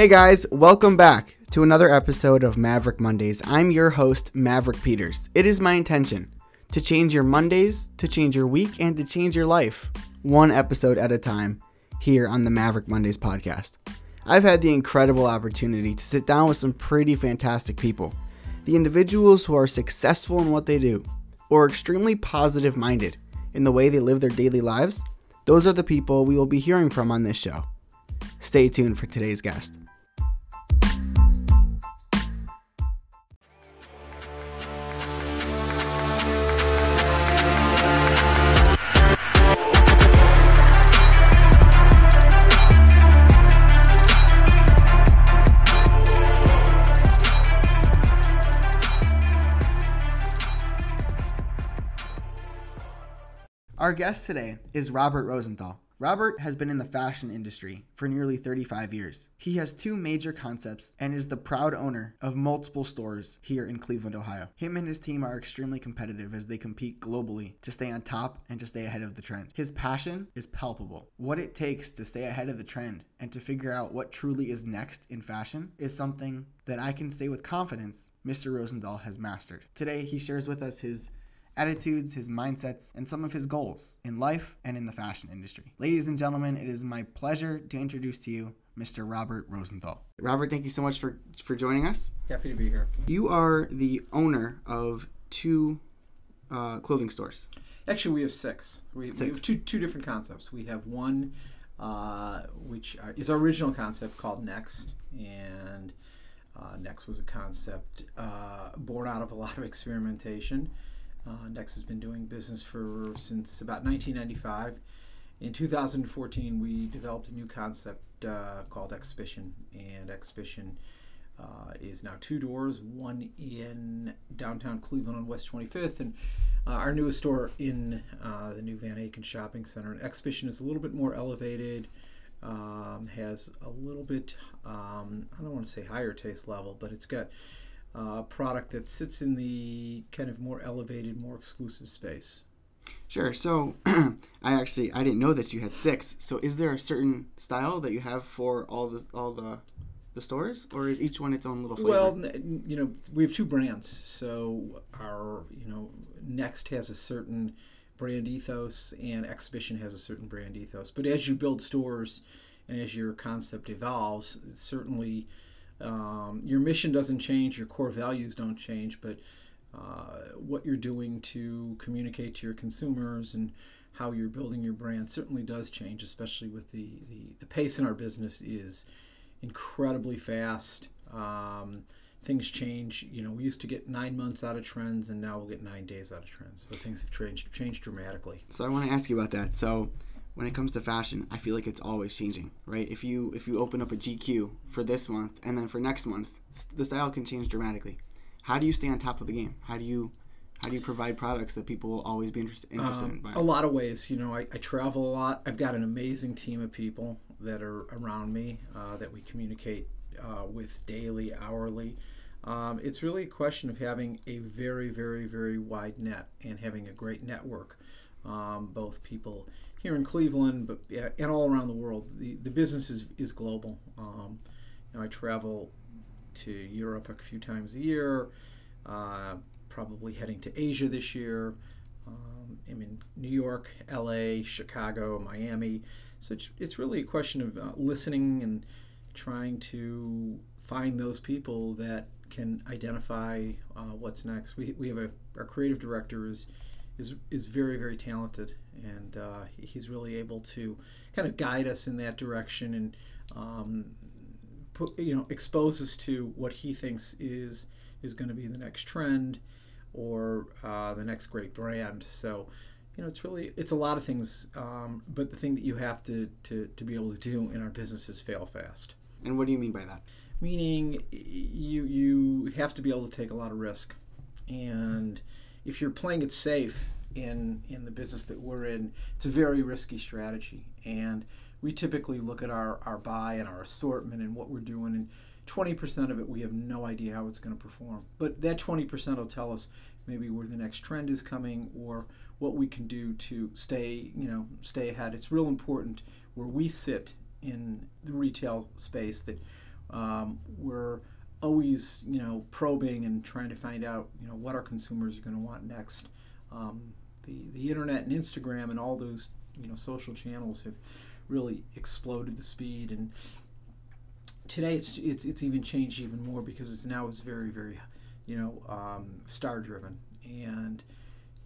Hey guys, welcome back to another episode of Maverick Mondays. I'm your host, Maverick Peters. It is my intention to change your Mondays, to change your week, and to change your life, one episode at a time, here on the Maverick Mondays podcast. I've had the incredible opportunity to sit down with some pretty fantastic people. The individuals who are successful in what they do, or extremely positive minded in the way they live their daily lives, those are the people we will be hearing from on this show. Stay tuned for today's guest. Our guest today is Robert Rosenthal. Robert has been in the fashion industry for nearly 35 years. He has two major concepts and is the proud owner of multiple stores here in Cleveland, Ohio. Him and his team are extremely competitive as they compete globally to stay on top and to stay ahead of the trend. His passion is palpable. What it takes to stay ahead of the trend and to figure out what truly is next in fashion is something that I can say with confidence Mr. Rosenthal has mastered. Today, he shares with us his attitudes, his mindsets, and some of his goals in life and in the fashion industry. Ladies and gentlemen, it is my pleasure to introduce to you Mr. Robert Rosenthal. Robert, thank you so much for for joining us. Happy to be here. You are the owner of two uh, clothing stores. Actually, we have six. We, we Six. have two two different concepts. We have one, uh, which is our original concept called Next, and uh, Next was a concept uh, born out of a lot of experimentation. Uh, has been doing business for since about 1995. In 2014, we developed a new concept uh, called Exhibition, and Exhibition uh, is now two doors, one in downtown Cleveland on West 25th, and uh, our newest store in uh, the new Van Aken Shopping Center. And Exhibition is a little bit more elevated, um, has a little bit, um, I don't want to say higher taste level, but it's got uh, product that sits in the kind of more elevated, more exclusive space. Sure. So, I actually I didn't know that you had six. So, is there a certain style that you have for all the all the the stores, or is each one its own little flavor? Well, you know, we have two brands. So our, you know, Next has a certain brand ethos, and Exhibition has a certain brand ethos. But as you build stores, and as your concept evolves, certainly um, your mission doesn't change, your core values don't change, but uh, what you're doing to communicate to your consumers and how you're building your brand certainly does change, especially with the, the, the pace in our business is incredibly fast. Um, things change. You know, we used to get nine months out of trends, and now we'll get nine days out of trends. So things have changed changed dramatically. So I want to ask you about that. So when it comes to fashion, I feel like it's always changing, right? If you if you open up a GQ for this month and then for next month, the style can change dramatically. How do you stay on top of the game? How do you how do you provide products that people will always be interested interested in Um, buying? a lot of ways. You know, I, I travel a lot. I've got an amazing team of people that are around me uh, that we communicate uh, with daily, hourly. Um, it's really a question of having a very, very, very wide net and having a great network. Um, both people here in Cleveland, but and all around the world. The the business is is global. Um, you know, I travel to Europe a few times a year. Uh, probably heading to Asia this year. Um, I'm in New York, LA, Chicago, Miami. So it's, it's really a question of uh, listening and trying to find those people that can identify uh, what's next. We, we have a our creative director is is is very very talented and uh, he's really able to kind of guide us in that direction and um, put you know expose us to what he thinks is is going to be the next trend or uh, the next great brand. So, you know, it's really it's a lot of things. Um, but the thing that you have to, to to be able to do in our business is fail fast. and what do you mean by that? Meaning, you you have to be able to take a lot of risk, and if you're playing it safe in in the business that we're in, it's a very risky strategy. And we typically look at our our buy and our assortment and what we're doing and 20% of it we have no idea how it's going to perform but that 20% will tell us maybe where the next trend is coming or what we can do to stay you know stay ahead it's real important where we sit in the retail space that Um, we're always, you know, probing and trying to find out, you know, what our consumers are going to want next. Um, the the internet and Instagram and all those, you know, social channels have really exploded the speed. And today it's it's, it's even changed even more because it's now it's very very you know um, star driven and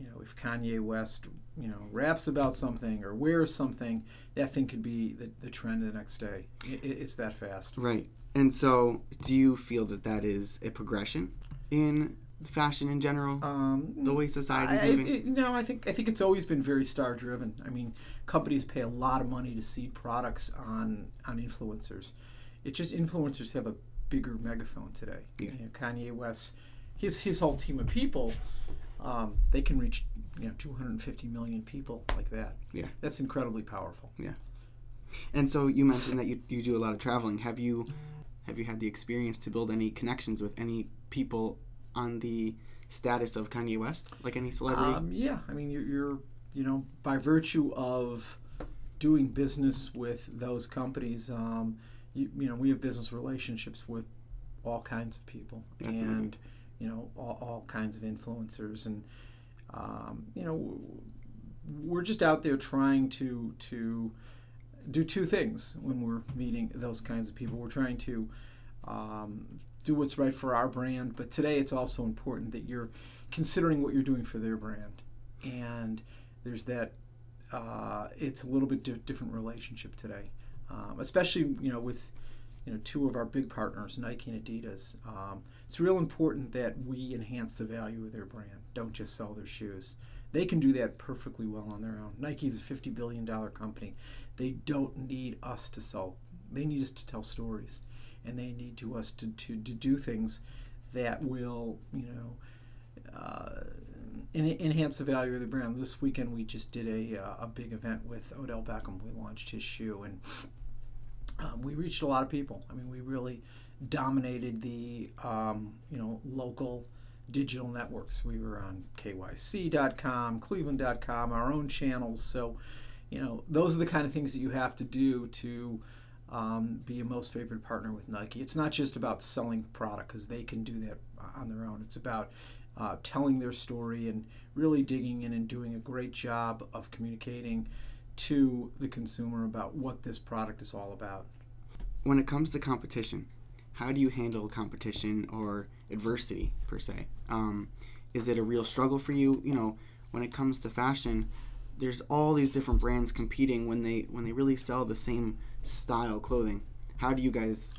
you know if Kanye West you know raps about something or wears something that thing could be the, the trend the next day. It, it's that fast. Right. And so do you feel that that is a progression in fashion in general um, the way society's I, moving it, no I think I think it's always been very star driven I mean companies pay a lot of money to see products on on influencers it just influencers have a bigger megaphone today. Yeah. You know, Kanye West, his his whole team of people, um, they can reach you know 250 million people like that. Yeah. That's incredibly powerful. Yeah. And so you mentioned that you, you do a lot of traveling. Have you have you had the experience to build any connections with any people on the status of Kanye West, like any celebrity? Um, yeah, I mean you're, you're you know by virtue of doing business with those companies. Um, you, you know, we have business relationships with all kinds of people That's and amazing. you know all, all kinds of influencers and um, you know we're just out there trying to to do two things when we're meeting those kinds of people. We're trying to um, do what's right for our brand, but today it's also important that you're considering what you're doing for their brand, and there's that. Uh, it's a little bit di- different relationship today um, especially you know with you know two of our big partners, Nike and Adidas. Um, it's real important that we enhance the value of their brand. Don't just sell their shoes. They can do that perfectly well on their own. Nike's a fifty billion dollar company. They don't need us to sell. They need us to tell stories, and they need to us to, to, to do things that will you know. Uh, enhance the value of the brand. This weekend we just did a, uh, a big event with Odell Beckham. We launched his shoe and um, we reached a lot of people. I mean, we really dominated the um, you know local digital networks. We were on KYC.com, Cleveland.com, our own channels. So, you know, those are the kind of things that you have to do to um, be a most favored partner with Nike. It's not just about selling product because they can do that on their own. It's about uh, telling their story and really digging in and doing a great job of communicating to the consumer about what this product is all about. When it comes to competition, how do you handle competition or adversity per se? Um, is it a real struggle for you? You know, when it comes to fashion, there's all these different brands competing when they when they really sell the same style clothing. How do you guys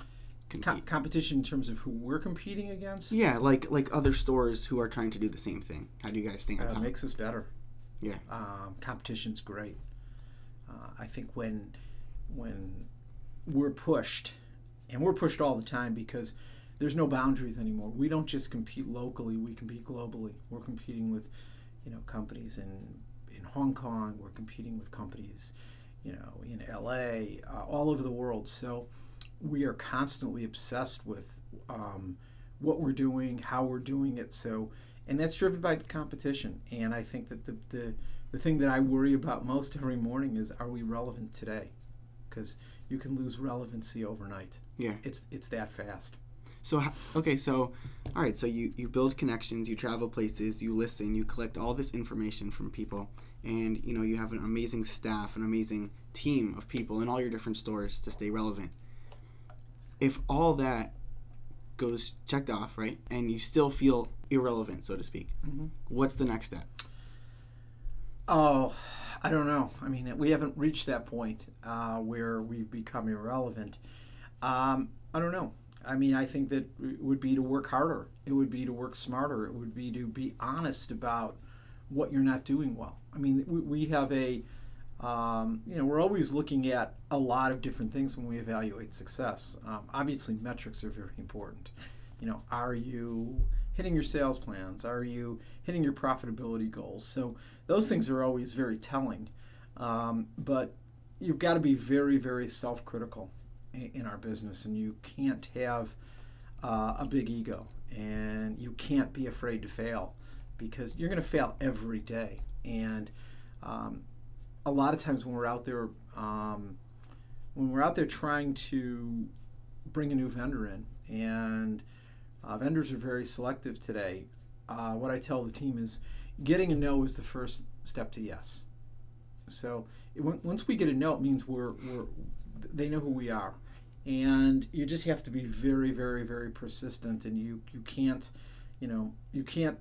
compete? Co- competition in terms of who we're competing against? Yeah, like like other stores who are trying to do the same thing. How do you guys think? uh, makes us better. Yeah. Um, competition's great. Uh, I think when when we're pushed, and we're pushed all the time because there's no boundaries anymore. We don't just compete locally; we compete globally. We're competing with, you know, companies in in Hong Kong. We're competing with companies, you know, in LA, uh, all over the world. So we are constantly obsessed with um, what we're doing, how we're doing it. So, and that's driven by the competition. And I think that the the the thing that I worry about most every morning is are we relevant today? Because you can lose relevancy overnight. Yeah. It's it's that fast. So okay, so all right, so you you build connections, you travel places, you listen, you collect all this information from people, and you know you have an amazing staff, an amazing team of people in all your different stores to stay relevant. If all that goes checked off, right, and you still feel irrelevant, so to speak, Mm-hmm. what's the next step? Oh, I don't know. I mean, we haven't reached that point uh, where we've become irrelevant. Um, I don't know. I mean, I think that it would be to work harder. It would be to work smarter. It would be to be honest about what you're not doing well. I mean, we, we have a, um, you know, we're always looking at a lot of different things when we evaluate success. Um, obviously, metrics are very important. You know, are you hitting your sales plans? Are you hitting your profitability goals? So those things are always very telling. Um, but you've got to be very, very self-critical in, in our business, and you can't have uh, a big ego, and you can't be afraid to fail because you're going to fail every day. And um, a lot of times when we're out there, um, when we're out there trying to bring a new vendor in, and uh, vendors are very selective today. Uh, what I tell the team is, getting a no is the first step to yes. So it, once we get a no, it means we're, we're they know who we are, and you just have to be very, very, very persistent, and you you can't, you know, you can't.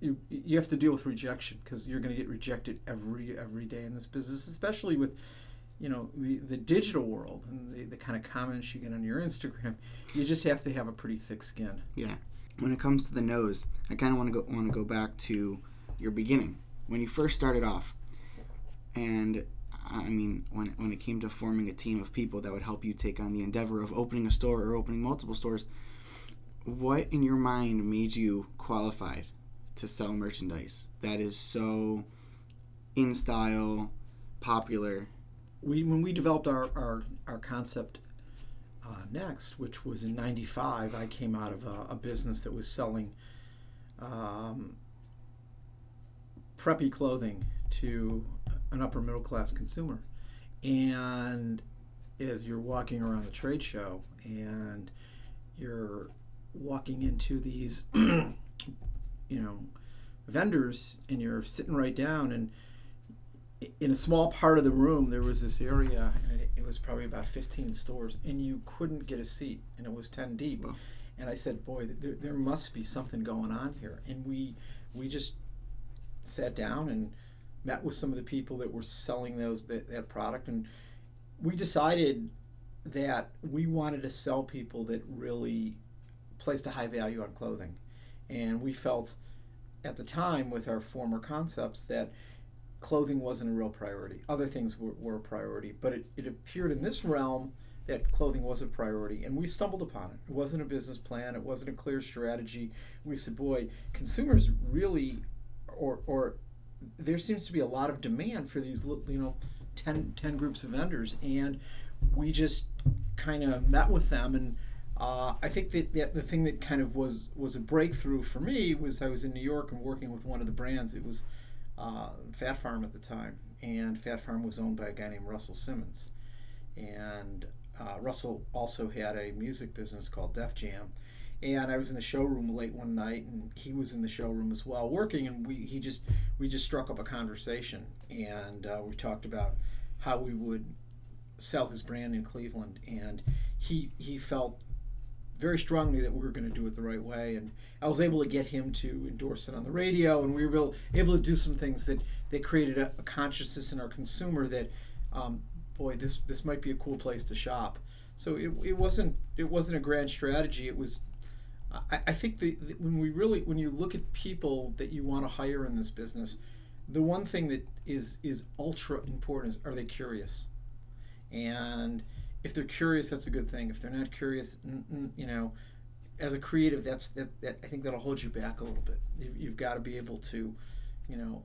You, you have to deal with rejection because you're going to get rejected every every day in this business, especially with you know the, the digital world and the, the kind of comments you get on your instagram. You just have to have a pretty thick skin. Yeah. When it comes to the nose i kind of want to go want to go back to your beginning. When you first started off and i mean when, when it came to forming a team of people that would help you take on the endeavor of opening a store or opening multiple stores what in your mind made you qualified to sell merchandise. That is so in style popular. We when we developed our our, our concept uh, next, which was in '95, I came out of a, a business that was selling um, preppy clothing to an upper middle class consumer, and as you're walking around the trade show and you're walking into these, you know, vendors and you're sitting right down and in a small part of the room there was this area and it, it, was probably about 15 stores and you couldn't get a seat and it was 10 deep. Wow. and i said boy there, there must be something going on here. And we we just sat down and met with some of the people that were selling those that, that product and we decided that we wanted to sell people that really placed a high value on clothing and we felt at the time with our former concepts that clothing wasn't a real priority. Other things were, were a priority, but it, it appeared in this realm that clothing was a priority, and we stumbled upon it. It wasn't a business plan, it wasn't a clear strategy. We said, boy, consumers really, or, or there seems to be a lot of demand for these, you know, 10, 10 groups of vendors, and we just kind of met with them and uh, I think that, that the thing that kind of was was a breakthrough for me was I was in New York and working with one of the brands. It was uh, Phat Farm at the time, and Phat Farm was owned by a guy named Russell Simmons, and uh, Russell also had a music business called Def Jam. And I was in the showroom late one night, and he was in the showroom as well, working. And we he just we just struck up a conversation, and uh, we talked about how we would sell his brand in Cleveland. And he he felt very strongly that we were going to do it the right way. And I was able to get him to endorse it on the radio, and we were able to do some things that, that created a, a consciousness in our consumer that, um, boy, this this might be a cool place to shop. So it, it wasn't it wasn't a grand strategy. It was, I, I think the, the when we really when you look at people that you want to hire in this business, the one thing that is is ultra important is are they curious, and if they're curious, that's a good thing. If they're not curious, you know, as a creative, that's that, that I think that'll hold you back a little bit. You've, you've got to be able to, you know,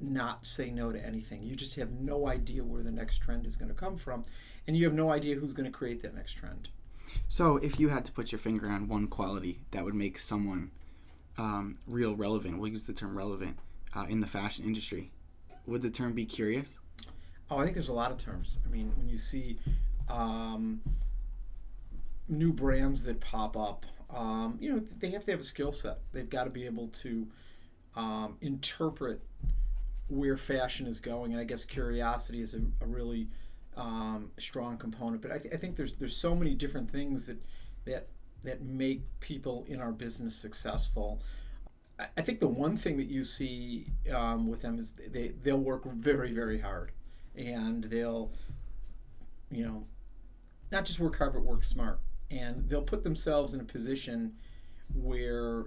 not say no to anything. You just have no idea where the next trend is going to come from, and you have no idea who's going to create that next trend. So, if you had to put your finger on one quality that would make someone um, real relevant, we'll use the term relevant uh, in the fashion industry, would the term be curious? Oh, I think there's a lot of terms. I mean, when you see um, new brands that pop up. Um, you know, they have to have a skill set. They've got to be able to um, interpret where fashion is going, and I guess curiosity is a, a really um, strong component. But I, th- I, think there's there's so many different things that that that make people in our business successful. I, think the one thing that you see um, with them is they they'll work very very hard, and they'll you know not just work hard but work smart. And they'll put themselves in a position where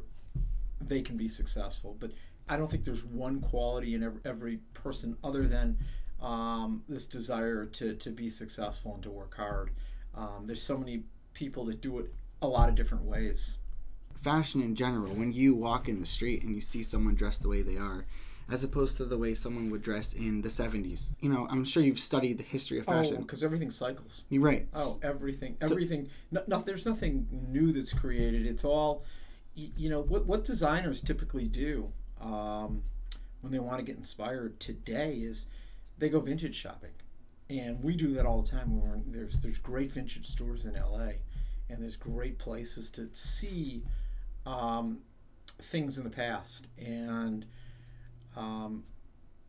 they can be successful. But i don't think there's one quality in every, every person other than um, this desire to, to be successful and to work hard. Um, there's so many people that do it a lot of different ways. Fashion in general when you walk in the street and you see someone dressed the way they are as opposed to the way someone would dress in the 70s. You know, I'm sure you've studied the history of fashion. Oh, because everything cycles. You're right. Oh, everything, everything. So, no, no, there's nothing new that's created. It's all, you know, what what designers typically do um, when they want to get inspired today is they go vintage shopping, and we do that all the time. When we're, there's there's great vintage stores in LA, and there's great places to see um, things in the past, and um,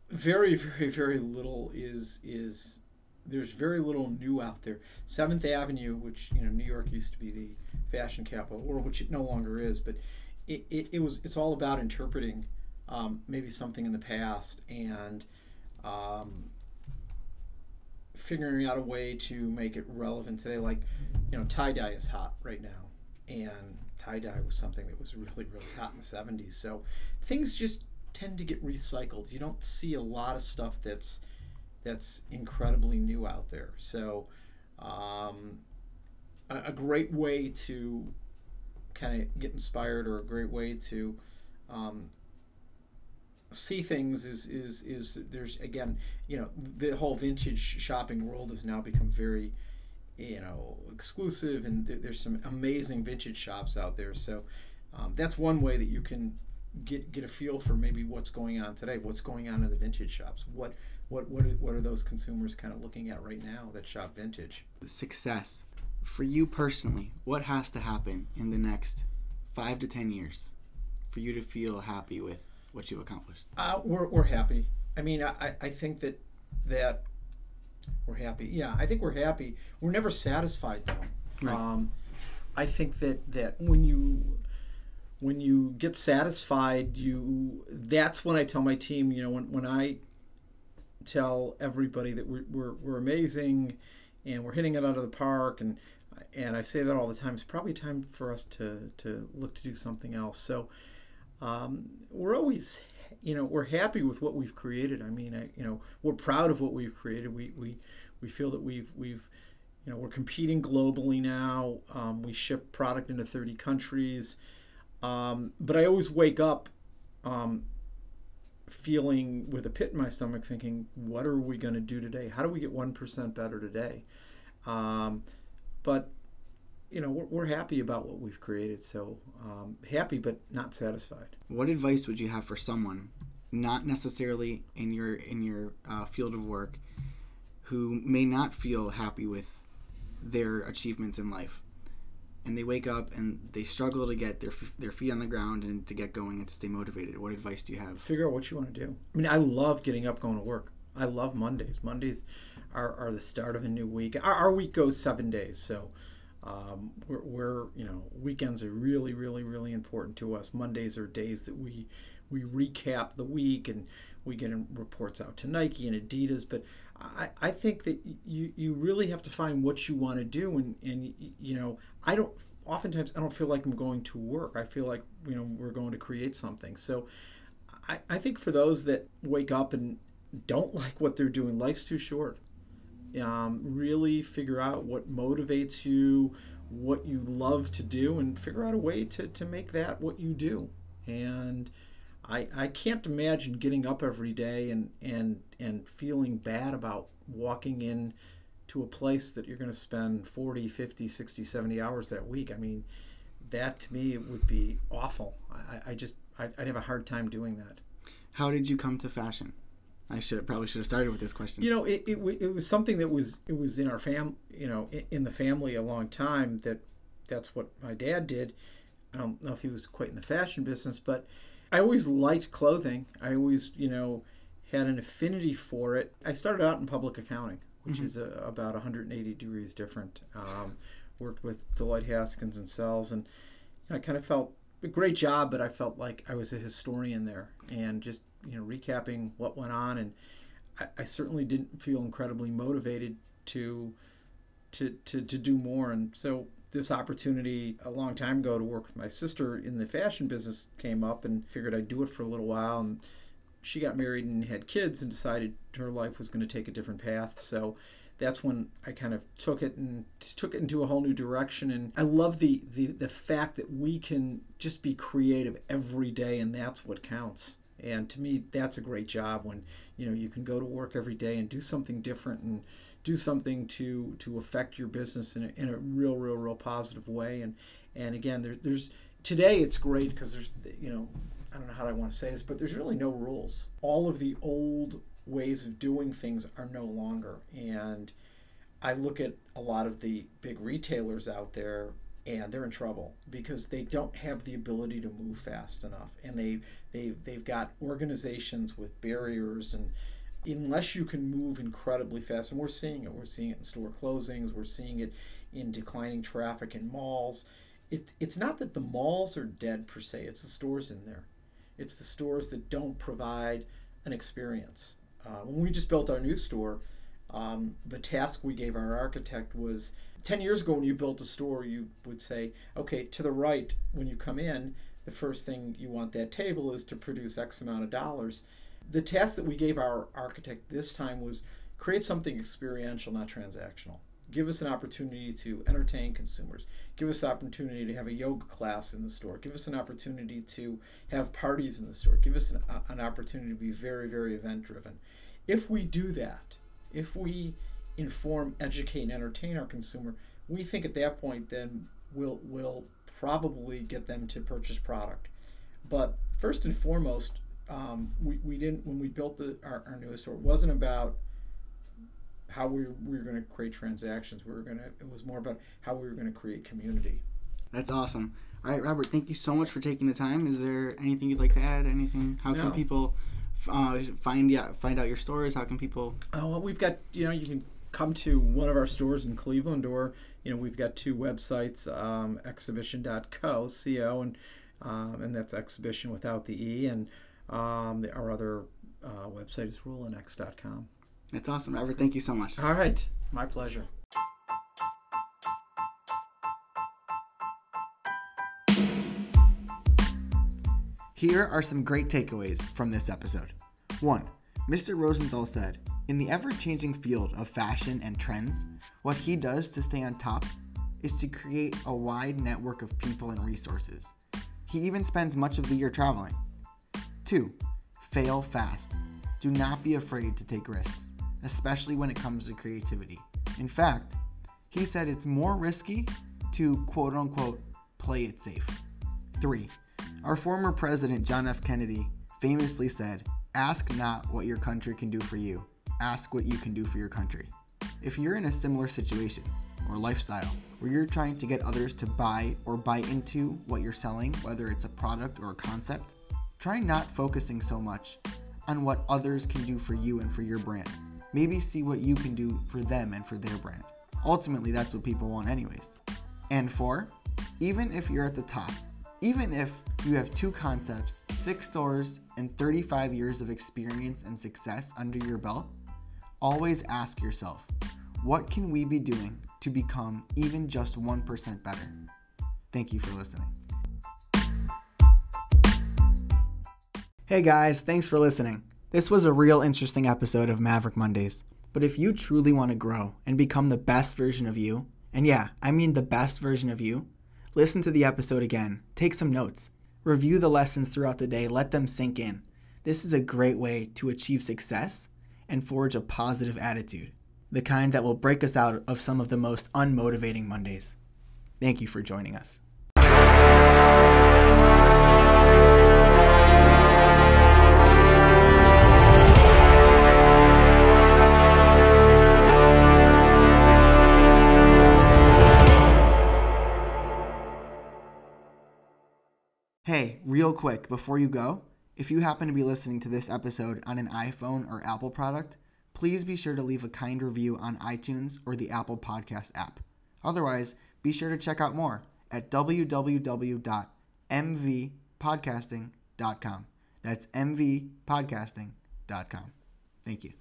very, very, very little is is there's very little new out there. Seventh Avenue, which you know New York used to be the fashion capital, or which it no longer is, but it, it, it was it's all about interpreting um, maybe something in the past and um, figuring out a way to make it relevant today. Like you know tie dye is hot right now, and tie dye was something that was really really hot in the 70s. So things just tend to get recycled. You don't see a lot of stuff that's that's incredibly new out there. So, um, a, a, great way to kind of get inspired, or a great way to um, see things is is is there's again, you know, the whole vintage shopping world has now become very you know exclusive and there's some amazing vintage shops out there so um, that's one way that you can get get a feel for maybe what's going on today what's going on in the vintage shops what what what are, what are those consumers kind of looking at right now that shop vintage? Success for you personally. What has to happen in the next five to ten years for you to feel happy with what you've accomplished? Uh, we're we're happy. I mean, I I think that that we're happy. Yeah, I think we're happy. We're never satisfied though. Right. Um, I think that that when you when you get satisfied, you that's when I tell my team, you know, when when I tell everybody that we're, we're, we're amazing and we're hitting it out of the park and and I say that all the time. It's probably time for us to to look to do something else. So um, we're always, you know, we're happy with what we've created. I mean, I, you know, we're proud of what we've created. We we we feel that we've we've you know we're competing globally now. Um, we ship product into 30 countries. Um, but I always wake up um, feeling with a pit in my stomach, thinking, what are we going to do today? How do we get 1% better today? Um, but, you know, we're, we're, happy about what we've created. So um, happy, but not satisfied. What advice would you have for someone, not necessarily in your, in your uh, field of work, who may not feel happy with their achievements in life? And they wake up and they struggle to get their their feet on the ground and to get going and to stay motivated. What advice do you have? Figure out what you want to do. I mean, I love getting up, going to work. I love Mondays. Mondays are, are the start of a new week. Our, our week goes seven days, so um, we're, we're, you know weekends are really really really important to us. Mondays are days that we we recap the week and we get reports out to Nike and Adidas, but I, I think that you, you really have to find what you want to do and, and you know I don't oftentimes I don't feel like I'm going to work. I feel like you know we're going to create something. So I, I think for those that wake up and don't like what they're doing life's too short. Um, really figure out what motivates you what you love to do and figure out a way to, to make that what you do. And I, I can't imagine getting up every day and, and, and feeling bad about walking in to a place that you're going to spend 40, 50, 60, 70 hours that week. I mean, that to me would be awful. I, I just, I'd, I'd have a hard time doing that. How did you come to fashion? I should probably should have started with this question. You know, it, it, it was something that was it was in our fam, you know, in, in the family a long time. That that's what my dad did. I don't know if he was quite in the fashion business, but I always liked clothing. I always, you know, had an affinity for it. I started out in public accounting, which mm-hmm. is a, about 180 degrees different. Um, worked with Deloitte Haskins and Sells, and you know, I kind of felt a great job, but I felt like I was a historian there, and just you know, recapping what went on, and I, I certainly didn't feel incredibly motivated to to to to do more, and so this opportunity a long time ago to work with my sister in the fashion business came up and figured I'd do it for a little while and she got married and had kids and decided her life was going to take a different path. So that's when I kind of took it and took it into a whole new direction. And I love the the, the fact that we can just be creative every day and that's what counts. And to me that's a great job when you know you can go to work every day and do something different and do something to to affect your business in a, in a real real real positive way. And and again there, there's today it's great because there's you know i don't know how i want to say this but there's really no rules. All of the old ways of doing things are no longer and i look at a lot of the big retailers out there and they're in trouble because they don't have the ability to move fast enough and they they they've got organizations with barriers and unless you can move incredibly fast and we're seeing it we're seeing it in store closings we're seeing it in declining traffic in malls it, it's not that the malls are dead per se it's the stores in there it's the stores that don't provide an experience. Uh, when we just built our new store um, the task we gave our architect was 10 years ago when you built a store you would say okay to the right when you come in the first thing you want that table is to produce x amount of dollars. The task that we gave our architect this time was create something experiential not transactional give us an opportunity to entertain consumers give us the opportunity to have a yoga class in the store give us an opportunity to have parties in the store give us an, an opportunity to be very very event driven if we do that if we inform, educate, and entertain our consumer, we think at that point then we'll we'll probably get them to purchase product. But first and foremost, um, we, we didn't when we built the, our, our newest store. It wasn't about how we, we were going to create transactions. We were going to. It was more about how we were going to create community. That's awesome. All right, Robert. Thank you so much for taking the time. Is there anything you'd like to add? Anything? How no. can people uh, find yeah find out your stores? How can people? Oh well, we've got you know you can come to one of our stores in Cleveland, or you know we've got two websites, um, xhibition.co, co, and um, and that's exhibition without the e, and um, the, our other uh, website is ruleanx.com. That's awesome, Robert. Thank you so much. All right, my pleasure. Here are some great takeaways from this episode. 1. Mr. Rosenthal said, In the ever changing field of fashion and trends, what he does to stay on top is to create a wide network of people and resources. He even spends much of the year traveling. 2. Fail fast. Do not be afraid to take risks, especially when it comes to creativity. In fact, he said it's more risky to quote unquote play it safe. 3. Our former president, John F. Kennedy, famously said, Ask not what your country can do for you, ask what you can do for your country. If you're in a similar situation or lifestyle where you're trying to get others to buy or buy into what you're selling, whether it's a product or a concept, try not focusing so much on what others can do for you and for your brand. Maybe see what you can do for them and for their brand. Ultimately, that's what people want, anyways. And four, even if you're at the top, even if you have two concepts, six stores, and 35 years of experience and success under your belt, always ask yourself, what can we be doing to become even just 1% better? Thank you for listening. Hey guys, thanks for listening. This was a real interesting episode of Maverick Mondays. But if you truly want to grow and become the best version of you, and yeah, I mean the best version of you, Listen to the episode again, take some notes, review the lessons throughout the day, let them sink in. This is a great way to achieve success and forge a positive attitude, the kind that will break us out of some of the most unmotivating Mondays. Thank you for joining us. Real quick, before you go, if you happen to be listening to this episode on an iPhone or Apple product, please be sure to leave a kind review on iTunes or the Apple Podcast app. Otherwise, be sure to check out more at www.mvpodcasting.com. That's mvpodcasting.com. Thank you.